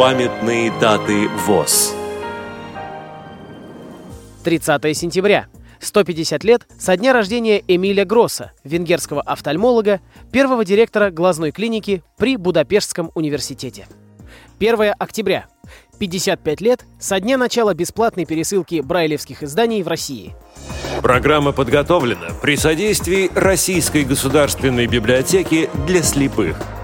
Памятные даты ВОЗ. 30 сентября. 150 лет со дня рождения Эмиля Гросса, венгерского офтальмолога, первого директора глазной клиники при Будапештском университете. 1 октября. 55 лет со дня начала бесплатной пересылки брайлевских изданий в России. Программа подготовлена при содействии Российской государственной библиотеки для слепых –